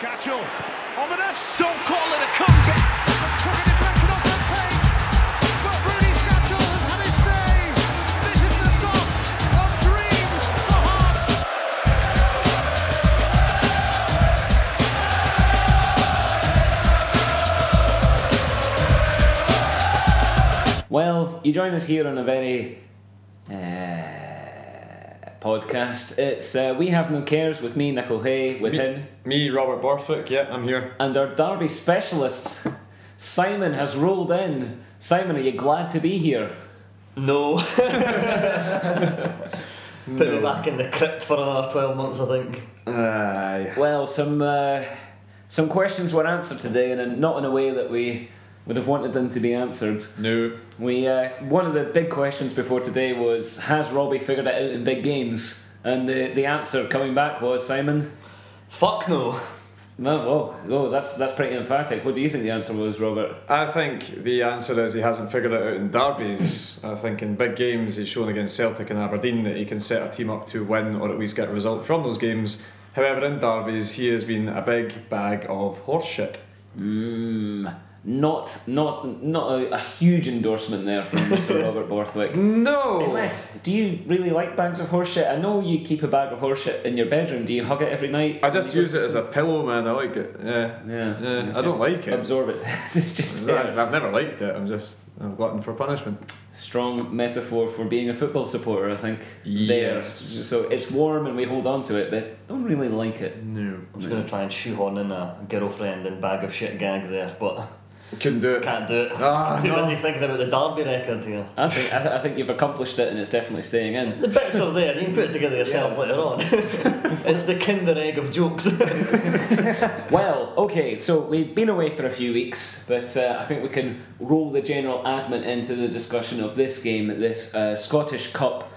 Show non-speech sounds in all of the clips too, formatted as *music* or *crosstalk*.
Skácel. Ominous. Don't call it a comeback. Took a deflection off the plate. But Rudi Skácel has had his save. This is the stop of dreams for Hearts. Well, you join us here on a very podcast. It's uh, We Have No Cares with me, Nicol Hay, with him, Me, Robert Borthwick, yeah, I'm here. and our Derby specialists. Simon has rolled in. Simon, are you glad to be here? No. *laughs* Put me back in the crypt for another 12 months, I think. Aye. Well, some uh, some questions were answered today, and not in a way that we would have wanted them to be answered. No. We uh, one of the big questions before today was Has Robbie figured it out in big games? And the, the answer coming back was Simon. Fuck no. No, whoa, whoa, that's that's pretty emphatic. What do you think the answer was, Robert? I think the answer is he hasn't figured it out in derbies. I think in big games he's shown against Celtic and Aberdeen that he can set a team up to win or at least get a result from those games. However, in derbies he has been a big bag of horse shit. Mm, not not not a, a huge endorsement there from Mr. *laughs* Robert Borthwick. No! Unless, do you really like bags of horseshit? I know you keep a bag of horseshit in your bedroom. Do you hug it every night? I just use it as a pillow, man. I like it. Yeah. Yeah. Yeah, I don't like it. Absorb it. *laughs* it's just I've I've never liked it. I'm just a glutton for punishment. strong metaphor for being a football supporter. I think. Yes. There. So it's warm and we hold on to it, but don't really like it. No. I was going to try and shoehorn in a girlfriend and bag of shit gag there, but Couldn't do it. can't do it. Ah, Too no. busy thinking about the Derby record here. I think I, I think you've accomplished it and it's definitely staying in. The bits are there, you can put it together yourself later on. *laughs* it's the kinder egg of jokes. *laughs* Well, okay, so we've been away for a few weeks, but uh, I think we can roll the general admin into the discussion of this game, this uh, Scottish Cup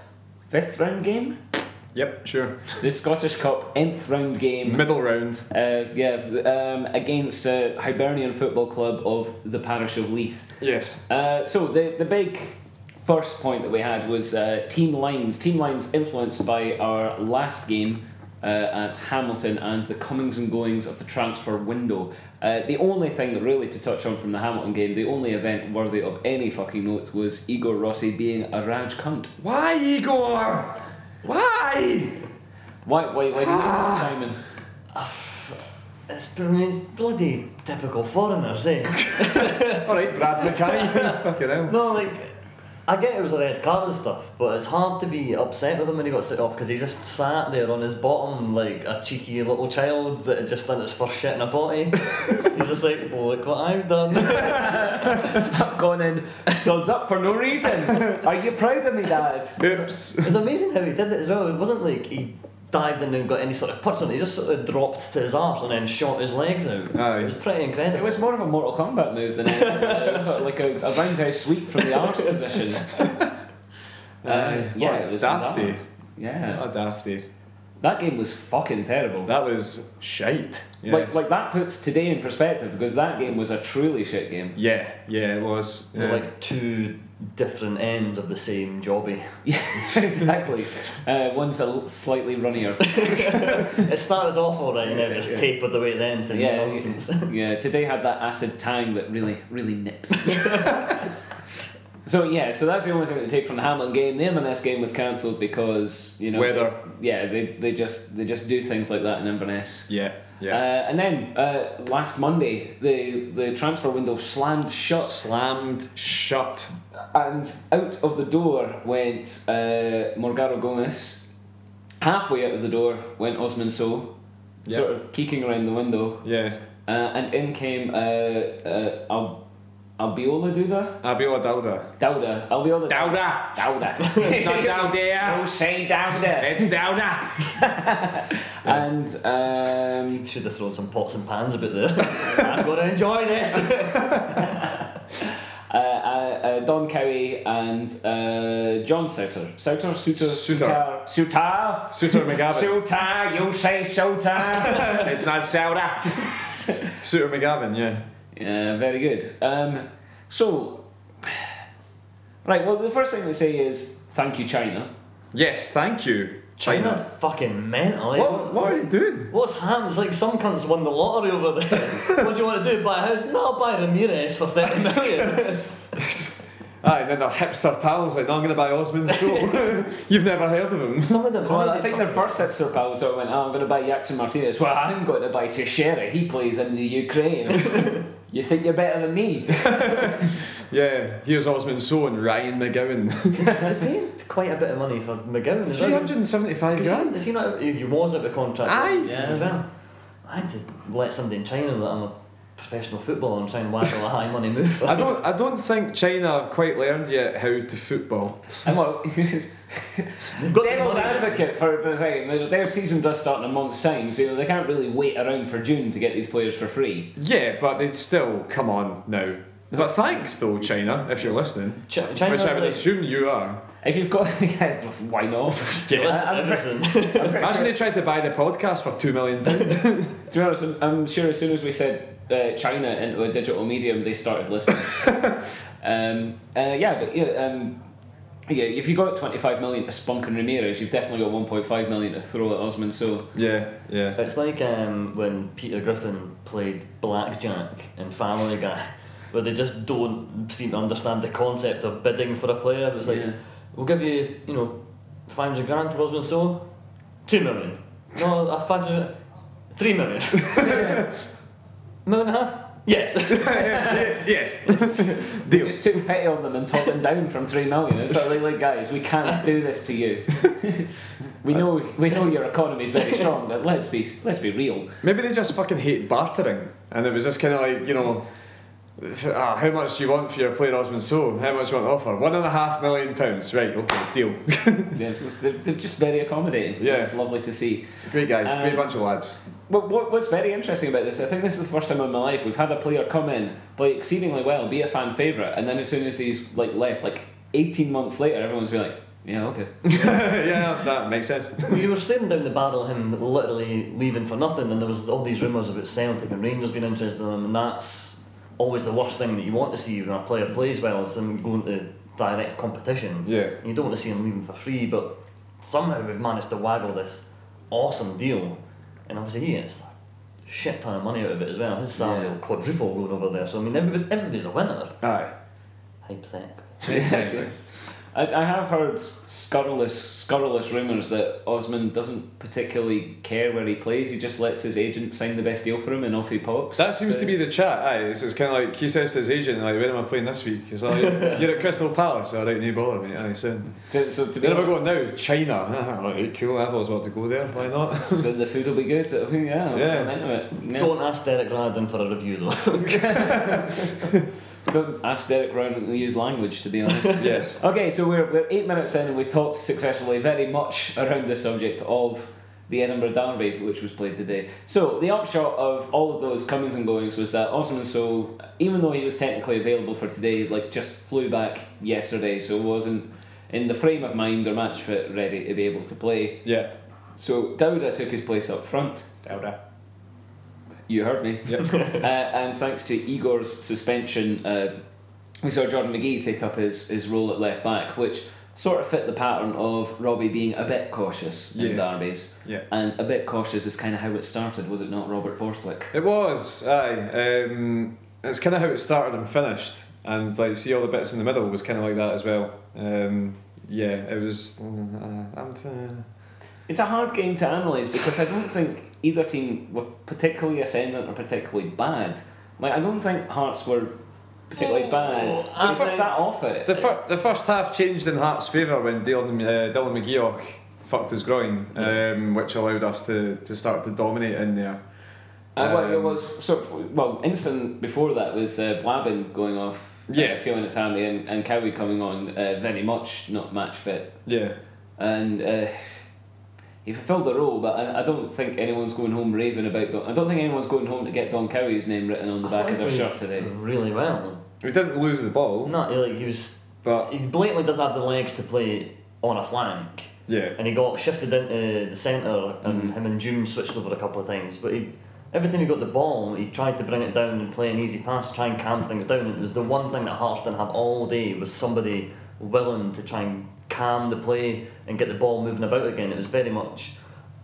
fifth round game, Yep, sure. the Scottish Cup nth round game. Middle round. Uh, yeah, um, against uh, Hibernian Football Club of the parish of Leith. Yes. Uh, so the the big first point that we had was uh, team lines. Team lines influenced by our last game uh, at Hamilton and the comings and goings of the transfer window. Uh, the only thing that really to touch on from the Hamilton game, the only event worthy of any fucking note was Igor Rossi being a Raj cunt. Why, Igor? Why? Why, why, why do you think that, Simon? it's, it's bloody typical foreigners, eh? *laughs* Alright, Brad McKay. Fucking hell. No, like, I get it was a red card and stuff, but it's hard to be upset with him when he got sent off because he just sat there on his bottom like a cheeky little child that had just done his first shit in a potty. *laughs* He's just like, well, look what I've done. *laughs* I've gone in studs up for no reason. Are you proud of me, Dad? Oops. It's amazing how he did it as well. It wasn't like he dived in and got any sort of punch on it. He just sort of dropped to his arse and then shot his legs out. Aye. It was pretty incredible. It was more of a Mortal Kombat move than anything. *laughs* it was sort of like a, a roundhouse sweep from the arse position. *laughs* Uh, yeah, What it was dafty. bizarre. Yeah, What a dafty. That game was fucking terrible. That was shite. Yes. Like, like that puts today in perspective because that game was a truly shit game. yeah, yeah, it was. Yeah. like two different ends of the same jobby. *laughs* Yeah, exactly. Uh, one's a slightly runnier. *laughs* It started off alright and then just Yeah. tapered away then to Yeah, nonsense. *laughs* yeah. Today had that acid tang that really, really nips. So yeah, so that's the only thing that to take from the Hamilton game. The Inverness game was cancelled because you know Weather. Yeah, they, they just they just do things like that in Inverness. yeah, Uh, yeah. and then uh, last Monday, the the transfer window slammed shut, Slammed shut. and out of the door went uh, Morgaro Gomis. Halfway out of the door went Osman Sow, Yeah. sort of peeking around the window, Yeah. uh, and in came uh, uh, Al- Albiola Duda? Abiola Dauda. Dauda. Albiola Dauda! Dauda. It's not Dauda! No, say Dauda. It's Dauda! *laughs* and um, Should have thrown some pots and pans about there. *laughs* I'm going to enjoy this. *laughs* uh, uh, uh, Don Cowie and uh, John Souttar. Souter? Souter? Souter. Souter? Suter McGavin. Souter, you say Souter. it's not Sauda! Suter McGavin, yeah. Yeah, very good. Um, so, right, well, the first thing to say is thank you, China. Yes, thank you. China's fucking mental. eh? What, what are you doing? What's happened? It's like some cunts won the lottery over there. *laughs* what do you want to do? Buy a house? No, I'll buy Ramirez for 30 *laughs* million. *laughs* Aye, and then their hipster pals like, no, I'm going to buy Osman Sow. You've never heard of him. some of the money Well, I think took- their first hipster pals sort of went, oh, I'm going to buy Jackson Martinez. Well, I'm going to buy Teixeira. He plays in the Ukraine. You think you're better than me? *laughs* Yeah, here's Osman Sow and Ryan McGowan. They paid quite a bit of money for McGowan as well. 375 Because grand. is he not? He was out of contract. Aye. Yeah, as well. I had to let somebody in China that I'm a professional footballer and try and waggle a high money move. I don't. I don't think China have quite learned yet how to football. And well, They've got the devil's money. advocate for, for a second, their- their season does start in a month's time, so you know, they can't really wait around for June to get these players for free. Yeah, but they still come on now. But thanks though, China, if you're listening, Ch- China's which I would like, assume you are. If you've got, *laughs* yeah, why not? *laughs* yeah, listen, I- I'm pre- everything. I'm pretty *laughs* Imagine sure- they tried to buy the podcast for two million pounds. To be honest, I'm, I'm sure as soon as we said uh, China into a digital medium, they started listening. um, uh, yeah, but yeah, um, yeah, if you got 25 million to Spunk and Ramirez, you've definitely got 1.5 million to throw at Osman. So yeah, yeah. It's like um, when Peter Griffin played Blackjack in Family Guy, *laughs* where they just don't seem to understand the concept of bidding for a player. It's like, Yeah. we'll give you, you know, 500 grand for Osman Sow, 2 million. No, a 500, 3 million. *laughs* Million and a half? Yes. *laughs* yes. Deal. just took pity on them and talked them down from 3 million. It's sort of like, guys, we can't do this to you. *laughs* we know we know your economy's very strong, but let's be let's be real. Maybe they just fucking hate bartering, and it was just kind of like you know. Ah, how much do you want for your player Osman Sow? How much do you want to offer? One and a half million pounds. Right, okay, deal. *laughs* Yeah, they're, they're just very accommodating. Yeah. It's lovely to see. Great guys, Um, great bunch of lads. What, what, what's very interesting about this, I think this is the first time in my life we've had a player come in, play exceedingly well, be a fan favourite, and then as soon as he's like left, like 18 months later, everyone's been like, yeah, okay. *laughs* yeah, that makes sense. we were staring down the barrel of him literally leaving for nothing, and there was all these rumours about Celtic and Rangers being interested in him, and that's always the worst thing that you want to see when a player plays well is them going to direct competition. Yeah. You don't want to see him leaving for free, but somehow we've managed to waggle this awesome deal, and obviously he gets a shit ton of money out of it as well. His salary Yeah. will quadruple going over there, so I mean, everybody, everybody's a winner. Aye. Hypothetical. *laughs* I, I have heard scurrilous, scurrilous rumours that Osman doesn't particularly care where he plays. He just lets his agent sign the best deal for him, and off he pops. That seems So- to be the chat. Aye, it's, it's kind of like he says to his agent, like, "When am I playing this week?" He's like, *laughs* "You're at Crystal Palace." All right, no bother, mate. Aye, soon. So, so to be Then we're honest, going now. China. *laughs* Alright, cool. I've always wanted to go there. Why not? *laughs* so the food will be good. Yeah, Yeah. I'm into it. Yeah. Don't ask Derek Radden for a review though. Don't ask Derek Brown to use language, to be honest. *laughs* yes. Okay, so we're, we're eight minutes in and we've talked successfully very much around the subject of the Edinburgh Derby, which was played today. So, the upshot of all of those comings and goings was that Osman Sow, even though he was technically available for today, like just flew back yesterday, so wasn't in the frame of mind or match fit ready to be able to play. Yeah. So, Dauda took his place up front. Dauda. You heard me. Yep. *laughs* uh, and thanks to Igor's suspension, uh, we saw Jordan McGhee take up his, his role at left back, which sort of fit the pattern of Robbie being a bit cautious in Yes. derbies. Yeah. And a bit cautious is kind of how it started, was it not, Robert Borthwick? It was. Aye. Um, it's kind of how it started and finished, and like see all the bits in the middle was kind of like that as well. Um, yeah, it was. Uh, I'm. Uh, It's a hard game to analyse because I don't think either team were particularly ascendant or particularly bad. Like, I don't think Hearts were particularly bad. I They think- sat off it. The, fir- the first half changed in Hearts' favour when Dylan, uh, Dylan McGeouch fucked his groin, um, which allowed us to, to start to dominate in there. Uh, well, it Um, was so well. Instant before that was uh, Buaben going off, uh, Yeah. feeling his handy, and, and Cowie coming on uh, very much not match fit, Yeah. and uh, he fulfilled the role. But I, I don't think anyone's going home raving about. Don, I don't think anyone's going home to get Don Cowie's name written on the I back of their shirt today. Really well. We didn't lose the ball, Not like he was. but He blatantly doesn't have the legs to play on a flank, yeah. and he got shifted into the centre, and Mm. him and June switched over a couple of times. But he, every time he got the ball, he tried to bring it down and play an easy pass, try and calm things down. It was the one thing that Hearts didn't have all day was somebody willing to try and calm the play and get the ball moving about again. It was very much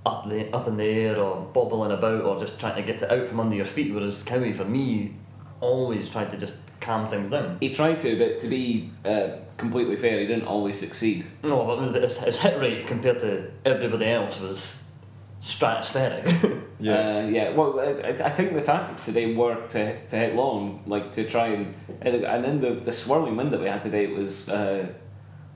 up the up in the air or bobbling about or just trying to get it out from under your feet. Whereas Cowie, for me, always tried to just calm things down. He tried to, but to be uh, completely fair, he didn't always succeed. No, but his, his hit rate compared to everybody else was stratospheric. *laughs* *laughs* Yeah. Uh, yeah. Well, I, I think the tactics today were to, to hit long, like to try and and and then the, the swirling wind that we had today was uh,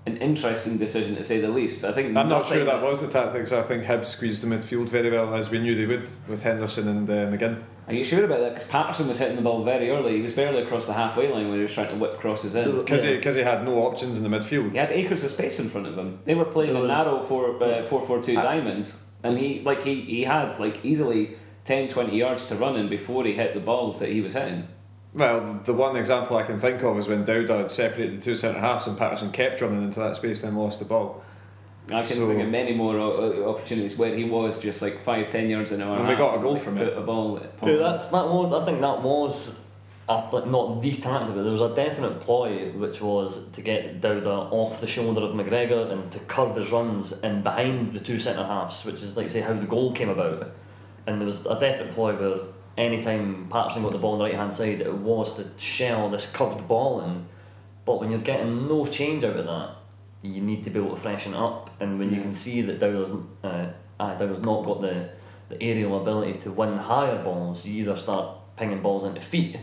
an interesting decision to say the least. I think I'm not sure that was the tactics. I think Hibs squeezed the midfield very well, as we knew they would, with Henderson and uh, McGinn. Are you sure about that? Because Paterson was hitting the ball very early. He was barely across the halfway line when he was trying to whip crosses in. Because Yeah. he, 'cause he had no options in the midfield. He had acres of space in front of him. They were playing There a was- narrow four uh, four four two I- diamonds, and he like he, he had like easily 10, 20 yards to run in before he hit the balls that he was hitting. Well, the one example I can think of is when Dauda had separated the two centre halves and Paterson kept running into that space, then lost the ball. I can So- think of many more o- o- opportunities where he was just like five, ten yards in an hour. And we got a goal from put it. A ball. Yeah, that's that was. I think that was, a, like not the tactic, but there was a definite ploy, which was to get Dauda off the shoulder of McGregor and to curve his runs in behind the two centre halves, which is like say how the goal came about. And there was a definite ploy where anytime Paterson got the ball on the right hand side, it was to shell this curved ball in. But when you're getting no change out of that, you need to be able to freshen it up. And when you can see that Dowler's, uh, uh, Dowler's not got the, the aerial ability to win higher balls, you either start pinging balls into feet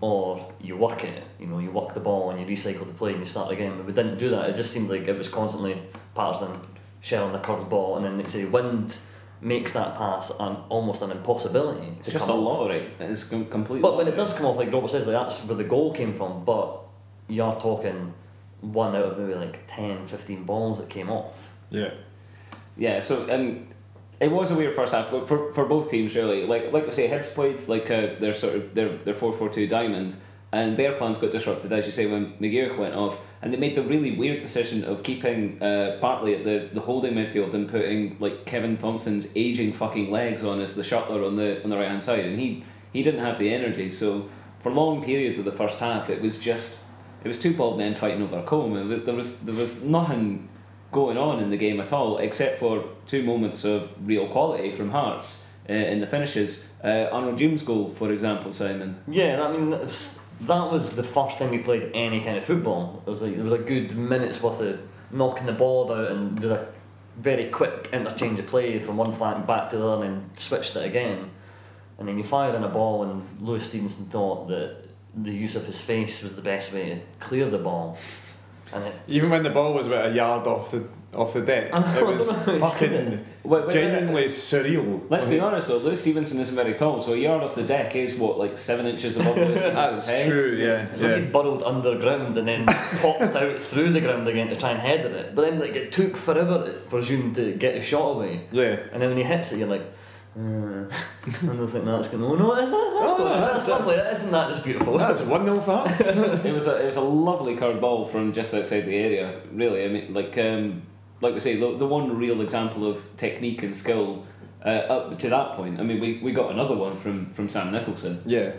or you work it. You know, you work the ball and you recycle the play and you start again. But we didn't do that. It just seemed like it was constantly Paterson shelling the curved ball, and then they say wind makes that pass an almost an impossibility. It's just a come off. lottery. It's com- complete. But when it does come off, like Robert says, like that's where the goal came from. But you are talking one out of maybe like 10, 15 balls that came off. Yeah. Yeah, so and it was a weird first half, but for, for both teams really. Like like we say, Hibs played like uh, their sort of their their four four two diamond, and their plans got disrupted as you say when McGeouch went off, and they made the really weird decision of keeping uh, partly at the, the holding midfield and putting like Kevin Thomson's aging fucking legs on as the shuttler on the on the right hand side, and he he didn't have the energy. So for long periods of the first half, it was just it was two bald men fighting over a comb. Was, there was there was nothing going on in the game at all, except for two moments of real quality from Hearts uh, in the finishes. Uh, Arnaud Djoum's goal, for example, Simon. Yeah, I mean, that was, the first time we played any kind of football. It was like, there was a good minute's worth of knocking the ball about and did a very quick interchange of play from one flank back to the other and switched it again. And then you fired in a ball and Lewis Stevenson thought that the use of his face was the best way to clear the ball. And Even when the ball was about a yard off the off the deck, I *laughs* it was don't know how fucking Wait, wait, genuinely surreal. Let's be honest though, Lewis Stevenson isn't very tall, so a yard off the deck is what, like seven inches above Lewis *laughs* That's Stevenson's head? true, yeah. It's was like yeah. he burrowed underground and then *laughs* popped out through the ground again to try and header it. But then like it took forever for Djoum to get his shot away. Yeah. And then when he hits it, you're like, uh, and I think that's going. Oh no, that's, that's, Oh, good. that's- that's, lovely. Isn't that just beautiful? That's 1 0 for us. it was a it was a lovely curved ball from just outside the area. Really, I mean, like um, like we say, the, the one real example of technique and skill uh, up to that point. I mean, we, we got another one from from Sam Nicholson. Yeah.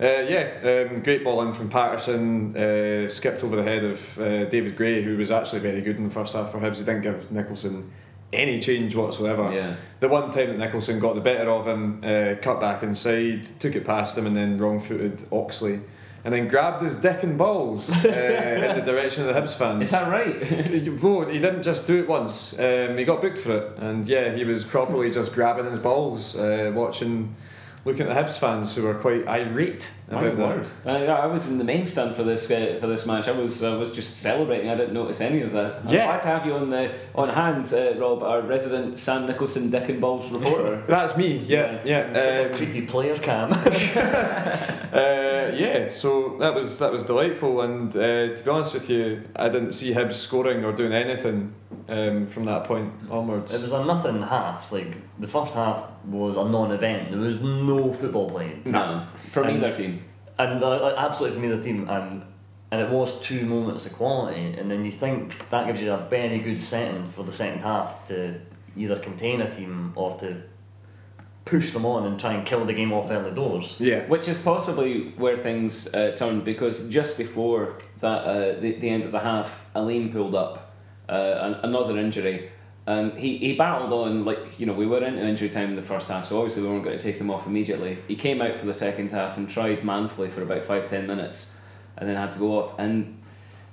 Uh, yeah, um, great ball in from Paterson, uh, skipped over the head of uh, David Gray, who was actually very good in the first half for Hibs. He didn't give Nicholson any change whatsoever. Yeah. The one time that Nicholson got the better of him, uh, cut back inside, took it past him, and then wrong footed Oxley, and then grabbed his dick and balls uh, in the direction of the Hibs fans. Is that right? *laughs* Bro, he didn't just do it once. Um, he got booked for it, and yeah, he was properly just grabbing his balls, uh, watching, looking at the Hibs fans who were quite irate My about that. word! I, I was in the main stand for this uh, for this match. I was I was just celebrating. I didn't notice any of that. I'm Yeah. glad to have you on the on hand, uh, Rob, our resident Sam Nicholson Dick and Balls reporter. *laughs* That's me. Yeah, yeah, a um, creepy player cam. *laughs* *laughs* uh, yeah. So that was that was delightful, and uh, to be honest with you, I didn't see Hibs scoring or doing anything um, from that point onwards. it was a nothing half. Like the first half was a non-event. There was no football played. no, from And- either team. And uh, like, absolutely for me, the team, um, and it was two moments of quality. And then you think that gives you a very good setting for the second half to either contain a team or to push them on and try and kill the game off early doors. yeah, Which is possibly where things uh, turned because just before that, uh, the, the end of the half, Aline pulled up. Uh, another injury. Um, he, he battled on, like, you know, we were into injury time in the first half, so obviously we weren't going to take him off immediately. He came out for the second half and tried manfully for about five ten minutes and then had to go off. And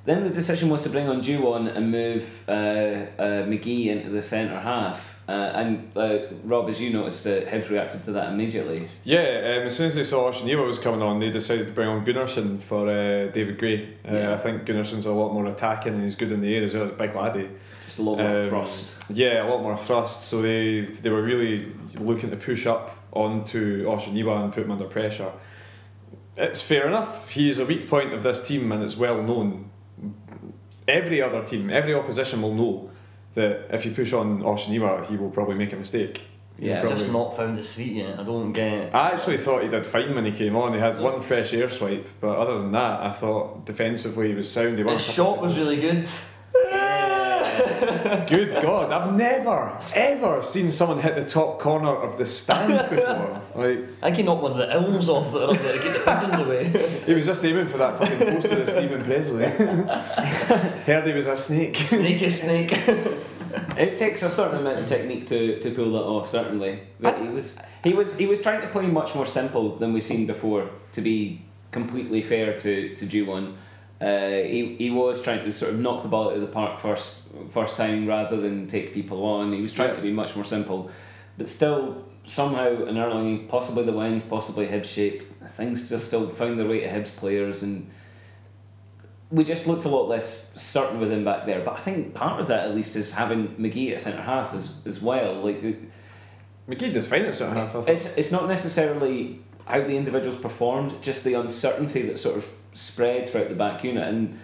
then the decision was to bring on Juwon and move uh, uh, McGhee into the centre half. Uh, and uh, Rob, as you noticed, uh, Hibs reacted to that immediately. Yeah, um, as soon as they saw Oshaniwa was coming on, they decided to bring on Gunnarsson for uh, David Gray. Uh, Yeah. I think Gunnarsson's a lot more attacking and he's good in the air as well as Big Laddie. Just a lot more Um, thrust. Yeah, a lot more thrust. So they they were really looking to push up onto Oshaniwa and put him under pressure. It's fair enough. He is a weak point of this team, and it's well known. Every other team, every opposition will know that if you push on Oshaniwa, he will probably make a mistake. He'll Yeah. He's probably- just not found his feet yet. I don't get. it. I actually thought he did fine when he came on. He had one fresh air swipe, but other than that, I thought defensively he was sound. He His shot was really good. Good God, I've never, ever seen someone hit the top corner of the stand *laughs* before. Like, I think he knocked one of the elms off that are up there to get the pigeons away. he was just aiming for that fucking poster of Steven Pressley. *laughs* Heard he was a snake. Snakey snake. *laughs* It takes a certain amount of technique to, to pull that off. Certainly, but he was he was he was trying to play much more simple than we've seen before. To be completely fair to to Juwon, uh, he he was trying to sort of knock the ball out of the park first first time rather than take people on. He was trying to be much more simple, but still somehow an early possibly the wind, possibly Hibs shape things just still found their way to Hibs players and we just looked a lot less certain with him back there. But I think part of that, at least, is having McGhee at centre half as, as well. Like McGhee does fine at centre half. It's it's not necessarily how the individuals performed, just the uncertainty that sort of spread throughout the back unit. And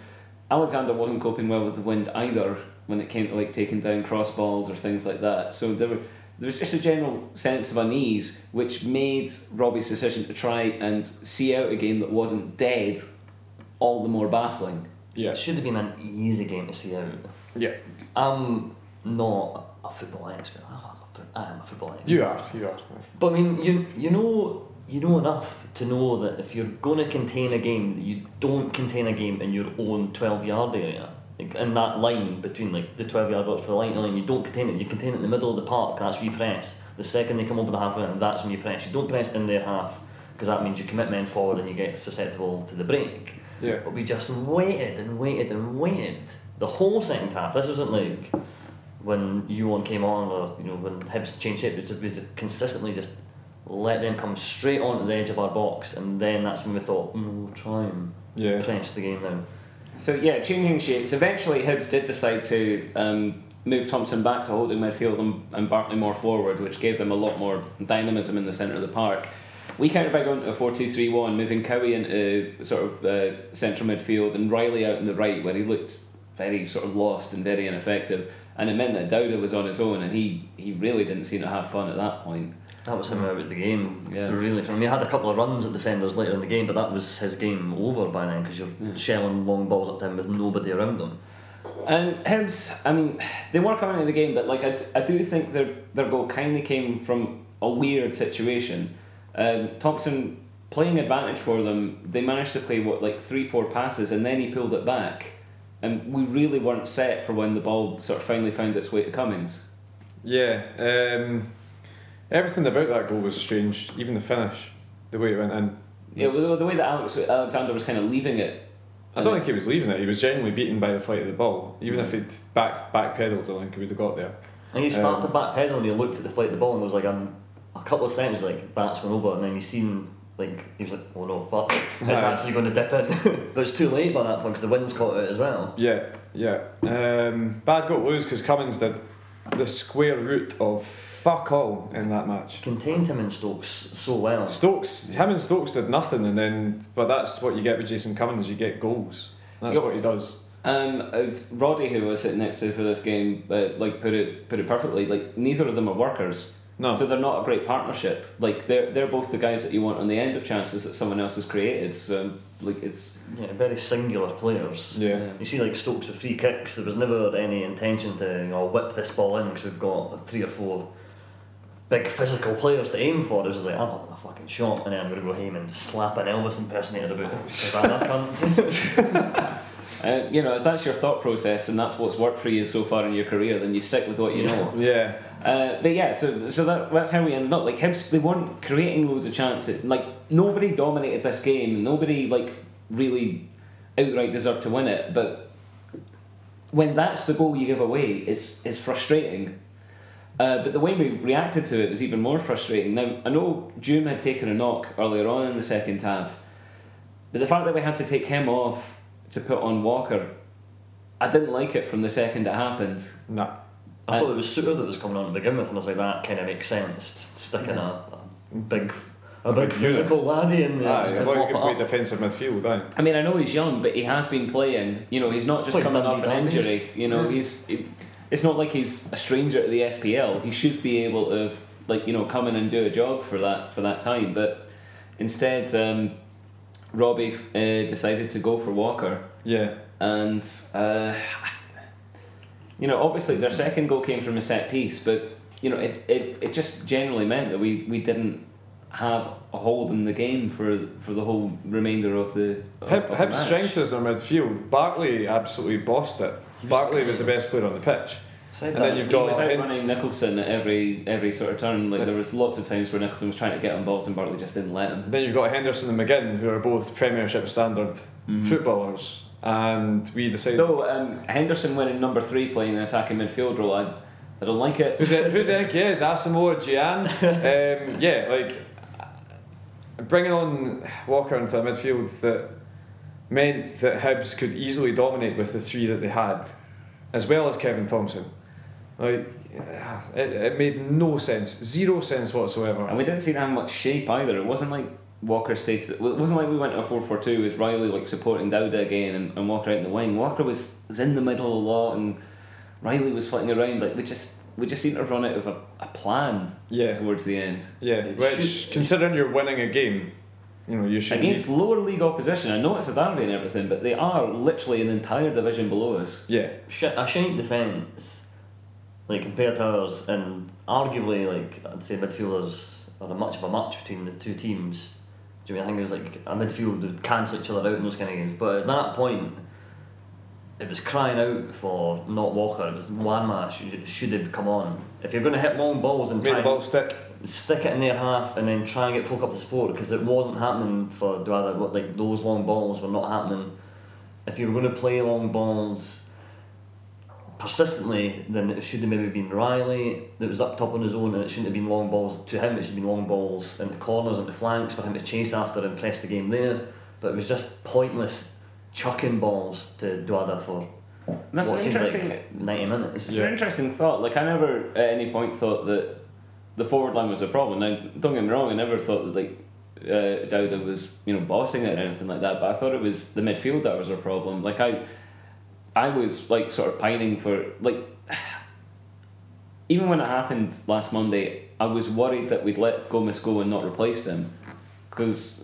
Alexander wasn't coping well with the wind either when it came to like taking down cross balls or things like that. So there were. There was just a general sense of unease, which made Robbie's decision to try and see out a game that wasn't dead all the more baffling. Yeah, It should have been an easy game to see out. yeah. I'm not a football expert. I'm a foot- I am a football expert. You are, you are. But I mean, you you know you know enough to know that if you're going to contain a game, you don't contain a game in your own twelve yard area. Like in that line between like the twelve yard box for the line line, you don't contain it. You contain it in the middle of the park. That's where you press. The second they come over the half line, that's when you press. You don't press in their half because that means you commit men forward and you get susceptible to the break. Yeah. But we just waited and waited and waited the whole second half. This wasn't like when Yuan came on or you know when Hibs changed shape. It was, it was consistently just let them come straight onto the edge of our box, and then that's when we thought, mm, we'll try and Yeah. press the game now. So yeah, changing shapes. Eventually, Hibs did decide to um, move Thomson back to holding midfield and, and Bartley more forward, which gave them a lot more dynamism in the centre of the park. We countered by going to a 4-2-3-1, moving Cowie into sort of uh, central midfield and Riley out on the right, where he looked very sort of lost and very ineffective. And it meant that Dauda was on his own, and he, he really didn't seem to have fun at that point. That was him out of the game. Yeah. Really, for me, he had a couple of runs at defenders later in the game, but that was his game over by then because you're shelling long balls at him with nobody around him. And Hibs, I mean, they were coming into the game, but like I, I do think their their goal kind of came from a weird situation. Um, Thomson playing advantage for them, they managed to play what like three four passes, and then he pulled it back, and we really weren't set for when the ball sort of finally found its way to Cummings. Yeah, um, everything about that goal was strange. Even the finish, the way it went in. Yeah, was- the, the way that Alex, Alexander was kind of leaving it. I don't think he was leaving it. He was genuinely beaten by the flight of the ball. Even Mm. if he'd back backpedaled, I think he would have got there. And he started Um, to backpedal and he looked at the flight of the ball and there was like a, a couple of seconds like that's gone over and then he seen like he was like oh no fuck it's Aye. actually going to dip in *laughs* but it's too late by that point because the wind's caught it as well. Yeah, yeah. Um, bad goal to lose because Cummings did the square root of fuck all in that match. Contained him in Stokes so well. Stokes, him and Stokes did nothing, and then but that's what you get with Jason Cummings. You get goals. That's Yup. what he does. Um, it's Roddy, who I was sitting next to for this game, uh, like put it put it perfectly. Like neither of them are workers. No. So they're not a great partnership. Like they're they're both the guys that you want on the end of chances that someone else has created. So like it's Yeah, very singular players. Yeah. You see, like Stokes with free kicks, there was never any intention to you know whip this ball in because we've got three or four big physical players to aim for. It was like I'm having a fucking shot, and then I'm gonna go home and slap an Elvis impersonator about it. Is that that cunt? *laughs* *laughs* Uh, you know, if that's your thought process and that's what's worked for you so far in your career, then you stick with what you know. Yeah. Uh, but yeah, so so that, that's how we ended up. Like Hibs, they weren't creating loads of chances. Like nobody dominated this game. Nobody like really outright deserved to win it. But when that's the goal you give away, it's it's frustrating. Uh, but the way we reacted to it was even more frustrating. Now I know Djoum had taken a knock earlier on in the second half, but the fact that we had to take him off to put on Walker, I didn't like it from the second it happened. Nah. I thought it was Suter that was coming on to begin with, and I was like, that kind of makes sense. Sticking a, a big, a, big, big physical laddie in there. Aye, just yeah, to well, you mop can play up. defensive midfield, aye. I mean, I know he's young, but he has been playing. You know, he's not He's just played coming off an Dundee injury. You know, he's. He, it's not like he's a stranger to the SPL. He should be able to, like, you know, come in and do a job for that for that time. But instead, um, Robbie uh, decided to go for Walker, Yeah. and uh, you know, obviously their second goal came from a set piece, but you know, it, it, it just generally meant that we, we didn't have a hold in the game for for the whole remainder of the. Of, Hib, of strength is their midfield. Bartley absolutely bossed it. Bartley was the best player on the pitch. Said And that. then you've He got was Nicholson at every every sort of turn. Like there was lots of times where Nicholson was trying to get on balls and Bartley just didn't let him. Then you've got Henderson and McGinn, who are both Premiership standard mm-hmm. footballers. And we decided. Though um, Henderson winning number three playing an attacking midfield role, I, I don't like it. Who's it? Who's it? Yeah, is Asamoah Gyan? *laughs* um, yeah, like bringing on Walker into a midfield that meant that Hibs could easily dominate with the three that they had, as well as Kevin Thomson. Like it, it made no sense, zero sense whatsoever. And we didn't see that much shape either. It wasn't like Walker stayed. It wasn't like we went to a four four two with Riley like supporting Dauda again and, and Walker out in the wing. Walker was, was in the middle a lot and Riley was flitting around. Like we just we just seemed to have run out of a, a plan Yeah. towards the end. Yeah, It which should- considering you're winning a game, you know you should Against be- lower league opposition, I know it's a derby and everything, but they are literally an entire division below us. yeah. Sh- a shite defence, like compared to ours, and arguably, like I'd say midfielders are a much of a match between the two teams. Do you mean I think it was like a midfield would cancel each other out in those kind of games? But at that point, it was crying out for not Walker. It was Juanma should, should have come on. If you're going to hit long balls and Make try the ball and stick. stick it in their half and then try and get folk up to support because it wasn't happening for Dauda. Like those long balls were not happening. If you were going to play long balls persistently, then it should have maybe been Riley that was up top on his own, and it shouldn't have been long balls to him. It should have been long balls in the corners and the flanks for him to chase after and press the game there. But it was just pointless chucking balls to Dauda for And that's what an interesting. like ninety minutes. It's an interesting thought. Like I never at any point thought that the forward line was a problem. Now don't get me wrong, I never thought that like uh, Dauda was you know bossing it or anything like that. But I thought it was the midfield that was a problem. Like I, I was like sort of pining for like. *sighs* Even when it happened last Monday, I was worried that we'd let Gomez go and not replaced him, because,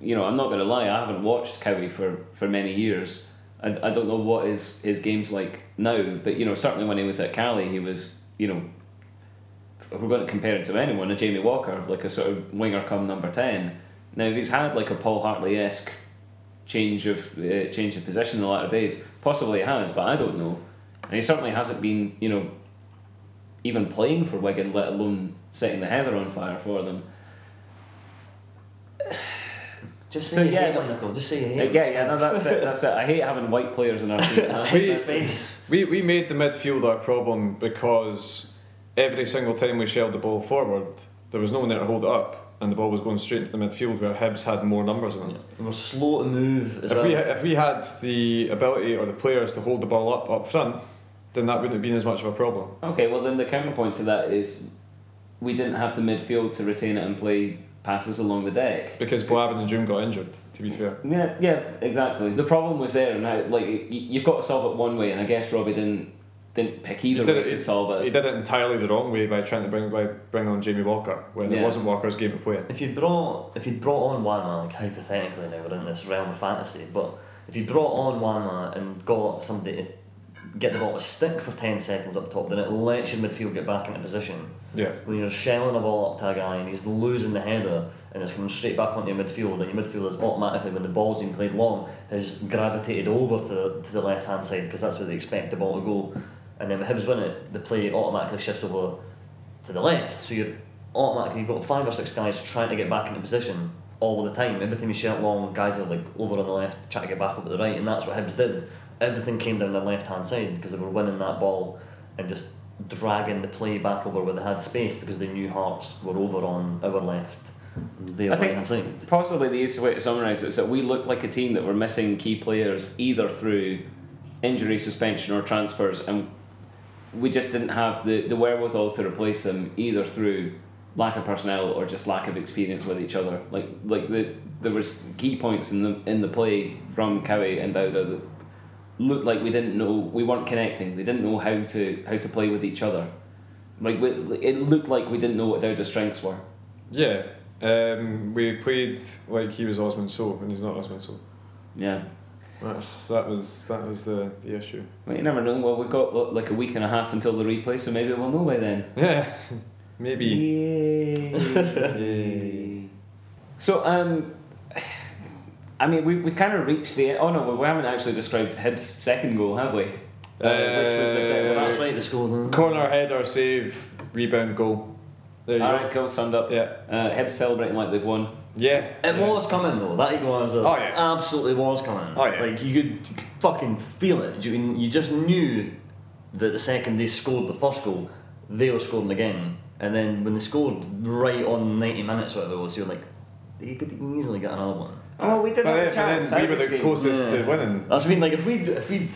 you know, I'm not going to lie, I haven't watched Cowie for, for many years. I, I don't know what his, his game's like now, but you know certainly when he was at Caley, he was you know if we're going to compare it to anyone, a Jamie Walker, like a sort of winger come number ten. Now if he's had like a Paul Hartley esque change of uh, change of position in the latter days, possibly he has, but I don't know. And he certainly hasn't been you know even playing for Wigan, let alone setting the heather on fire for them. *sighs* Just say So, you yeah, hate him, like- Nicol. Just say you Uh, hate him. yeah, yeah, no, that's it. That's it. I hate having white players in our team. We- His face. We, we made the midfield our problem because every single time we shelled the ball forward, there was no one there to hold it up, and the ball was going straight to the midfield where Hibs had more numbers in it. We're slow to move as If well. we if we had the ability or the players to hold the ball up up front, then that wouldn't have been as much of a problem. Okay, well then the counterpoint to that is we didn't have the midfield to retain it and play passes along the deck. Because Buaben and Jim got injured. To be fair, Yeah, yeah, exactly. The problem was there, and now like you've got to solve it one way, and I guess Robbie didn't didn't pick either did way it- to solve he it. did it entirely the wrong way by trying to bring by bring on Jamie Walker when it wasn't Walker's game to play. If you brought if you brought on Juanma, like hypothetically now we're in this realm of fantasy, but if you brought on Juanma and got somebody to get the ball to stick for 10 seconds up top, then it lets your midfield get back into position. Yeah. When you're shelling a ball up to a guy and he's losing the header and it's coming straight back onto your midfield, and your midfield is automatically, when the ball's been played long, has gravitated over to to the left hand side because that's where they expect the ball to go. And then with Hibs winning it, the play automatically shifts over to the left. So you're automatically, you've got five or six guys trying to get back into position all the time. Every time you it long, guys are like over on the left trying to get back over to the right, and that's what Hibs did. Everything came down the left hand side because they were winning that ball and just dragging the play back over where they had space because they knew Hearts were over on our left, their I right think possibly the easiest way to summarise it is that we look like a team that were missing key players either through injury, suspension, or transfers, and we just didn't have the, the wherewithal to replace them either through lack of personnel or just lack of experience with each other. Like like the there was key points in the in the play from Cowie and Dauda that looked like we didn't know we weren't connecting. They didn't know how to how to play with each other. Like we, it looked like we didn't know what Dauda's strengths were. Yeah. Um, we played like he was Osman Sow and he's not Osman Sow. Yeah. That's, that was that was the, the issue. Well, you never know. Well, we've got what, like a week and a half until the replay, so maybe we'll know by then. Yeah. *laughs* Maybe. *laughs* Yay. so, um, I mean, we, we kind of reached the. Oh no, we haven't actually described Hibs' second goal, have we? Uh, which was a bit Well, that's right, the score. Corner, header, save, rebound, goal. There you All go. right, cool, summed up. Yeah. Uh, Hibs celebrating like they've won. Yeah. It yeah. was coming though. That equaliser Oh, yeah. absolutely was coming. Oh, yeah. Like you could, you could fucking feel it. You you just knew that the second they scored the first goal, they were scoring again. And then when they scored right on ninety minutes or whatever it was, you're like, they could easily get another one. Oh, we did But have then, a chance. but then we were the closest Yeah. to winning. That's what I mean. Like if we if we'd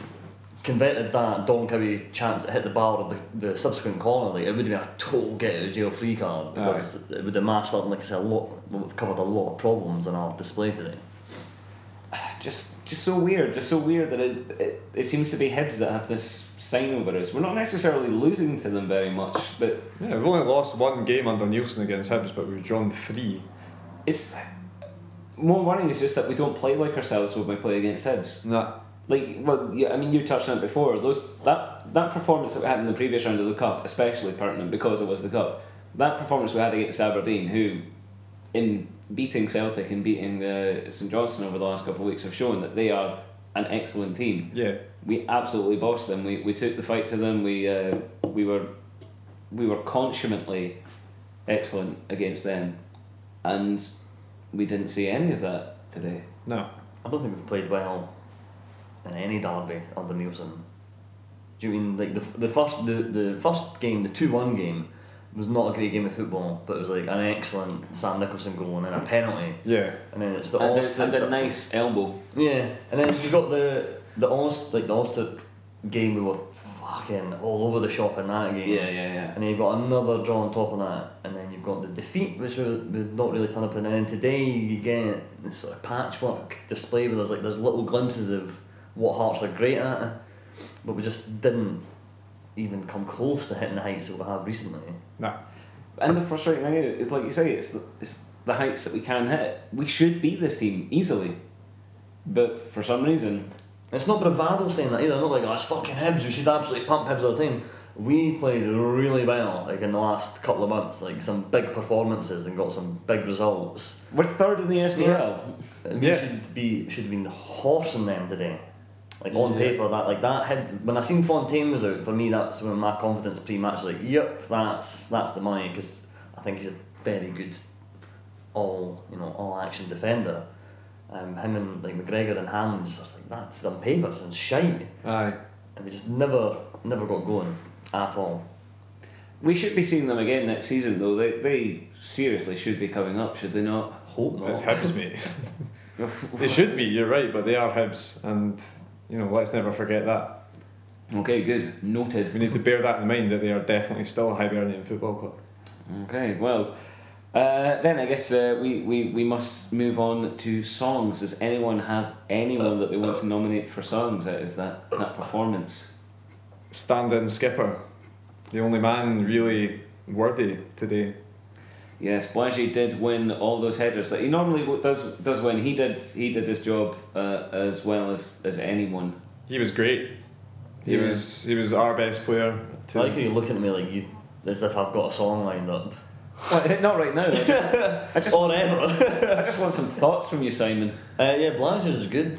converted that Don Cowie chance that hit the bar of the, the subsequent corner, like it would have been a total get out of jail free card because it would have mashed up. Like I said, a lot. We've covered a lot of problems in our display today. *sighs* just just so weird, just so weird that it, it, it seems to be Hibs that have this sign over us. We're not necessarily losing to them very much, but Yeah, we've only lost one game under Neilson against Hibs, but we've drawn three. it's more worrying is just that we don't play like ourselves when we play against Hibs. Nah. Like, well, yeah, I mean, you touched on it before. Those that that performance that we had in the previous round of the cup, especially pertinent because it was the cup. That performance we had against Aberdeen, who, in beating Celtic and beating uh, St Johnstone over the last couple of weeks, have shown that they are an excellent team. Yeah. We absolutely bossed them. We, we took the fight to them. We uh, we were we were consummately excellent against them, and we didn't see any of that today. No. I don't think we've played well in any derby under Neilson. Do you mean like the, the first the, the first game, the two one game, was not a great game of football, but it was like an excellent Sam Nicholson goal and then a penalty, Yeah. and then it's the And, Ulster- a, and a nice elbow. yeah, and then you got the the Ulster like the Ulster game. We were fucking all over the shop in that game. Yeah, yeah, yeah. And then you've got another draw on top of that, and then you've got the defeat, which we we've not really turned up in. And then today you get this sort of patchwork display where there's like there's little glimpses of what Hearts are great at, but we just didn't even come close to hitting the heights that we have recently. Nah. And the frustrating thing is, like you say, it's the, it's the heights that we can hit. We should beat this team easily, but for some reason, It's not bravado saying that either. I'm not like, oh, it's fucking Hibs, we should absolutely pump Hibs all the time. We played really well, like in the last couple of months, like some big performances and got some big results. we're third in the SPL. Yeah. We Yeah. should be should have been horsing them today. Like on Yeah. paper, that like that had when I seen Fontaine was out for me, that's when my confidence pre-match was like, yep, that's that's the money because I think he's a very good all you know all action defender. Um, him and like McGregor and Hammond, just I was like that's on paper, it's shite, Aye. and we just never never got going at all. We should be seeing them again next season, though. They they seriously should be coming up, should they not? Hope not. It's Hibs, mate. *laughs* they should be, you're right, but they are Hibs, and, you know, let's never forget that. Okay, good, noted. We need to bear that in mind that they are definitely still a Hibernian Football Club. Okay, well, uh, then I guess uh, we, we, we must move on to songs. Does anyone have anyone that they want to nominate for songs out of that, that performance? Stand in skipper. The only man really worthy today. Yes, Blagey did win all those headers that he normally does does win. He did he did his job uh, as well as, as anyone. He was great. He Yeah. was he was our best player. I like how you're looking at me like you, as if I've got a song lined up. Well, *laughs* not right now. I just, I just, Or *laughs* want, ever. *laughs* I just want some thoughts from you, Simon. uh, yeah, Blanche is good.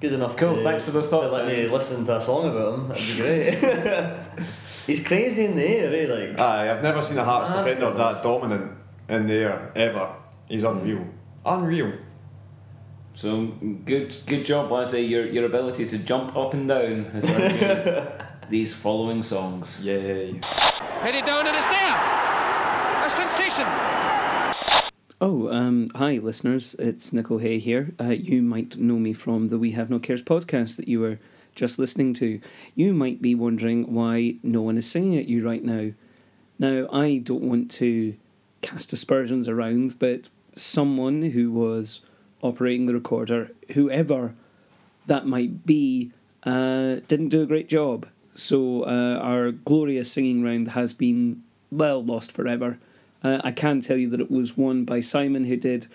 Good enough Cool, to, thanks for those thoughts, To let me listen to a song about him. That'd be great. He's crazy in the air, eh? Like, Aye, I've never seen a Hearts defender that dominant in the air ever. He's unreal. Unreal. So good, good job, Lazzy. Your your ability to jump up and down has earned *laughs* these following songs. Yay. Headed down and it's there. A sensation. Oh, um, hi, listeners. It's Nicol Hay here. Uh, you might know me from the We Have No Cares podcast that you were just listening to. You might be wondering why no one is singing at you right now. Now, I don't want to cast aspersions around, but someone who was operating the recorder, whoever that might be, uh, didn't do a great job. So uh, our glorious singing round has been, well, lost forever. Uh, I can tell you that it was won by Simon, who did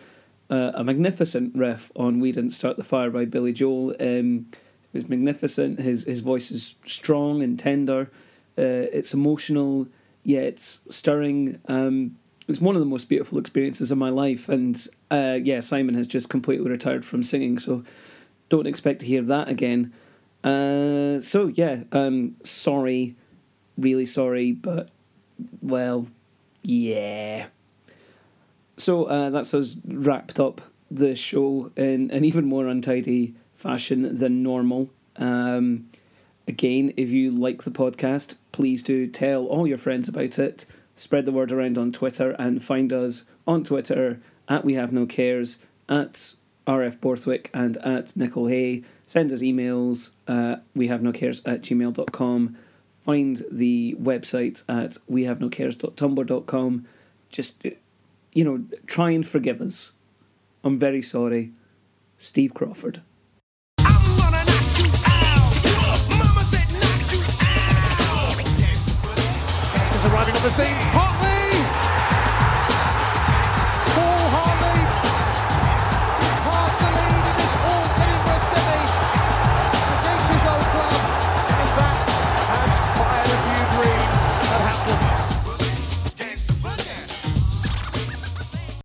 uh, a magnificent riff on "We Didn't Start the Fire" by Billy Joel. Um, it was magnificent. His his voice is strong and tender. Uh, it's emotional, yet it's stirring. Um, it's one of the most beautiful experiences of my life. And uh, yeah, Simon has just completely retired from singing, so don't expect to hear that again. Uh, so yeah, um, sorry, really sorry, but well, yeah. So uh, that's us wrapped up the show in an even more untidy fashion than normal. Um, again, if you like the podcast, please do tell all your friends about it. Spread the word around on Twitter and find us on Twitter at We Have No Cares, at RF Borthwick, and at Nicol Hay. Send us emails, uh, we have no cares at gmail.com. Find the website at we have no cares.tumblr.com. Just, you know, try and forgive us. I'm very sorry. Steve Crawford. The scene.